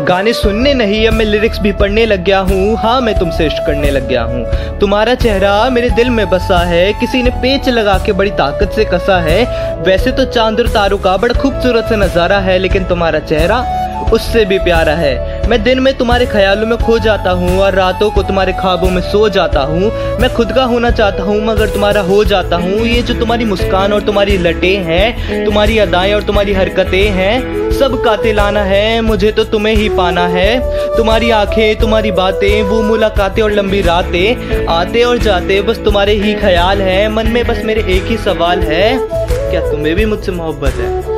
गाने सुनने नहीं, अब मैं लिरिक्स भी पढ़ने लग गया हूँ। हाँ मैं तुमसे इश्क करने लग गया हूँ। तुम्हारा चेहरा मेरे दिल में बसा है, किसी ने पेच लगा के बड़ी ताकत से कसा है। वैसे तो चाँद और तारों का बड़ा खूबसूरत सा नज़ारा है, लेकिन तुम्हारा चेहरा उससे भी प्यारा है। मैं दिन में तुम्हारे ख्यालों में खो जाता हूँ और रातों को तुम्हारे ख्वाबों में सो जाता हूँ। मैं खुद का होना चाहता हूँ, मगर तुम्हारा हो जाता हूँ। ये जो तुम्हारी मुस्कान और तुम्हारी लटें हैं, तुम्हारी अदाएँ और तुम्हारी हरकतें हैं, सब कातिलाना है, मुझे तो तुम्हें ही पाना है। तुम्हारी आँखें, तुम्हारी बातें, वो मुलाकातें और लंबी रातें, आते और जाते, बस तुम्हारे ही ख्याल है। मन में बस मेरे एक ही सवाल है, क्या तुम्हें भी मुझसे मोहब्बत है?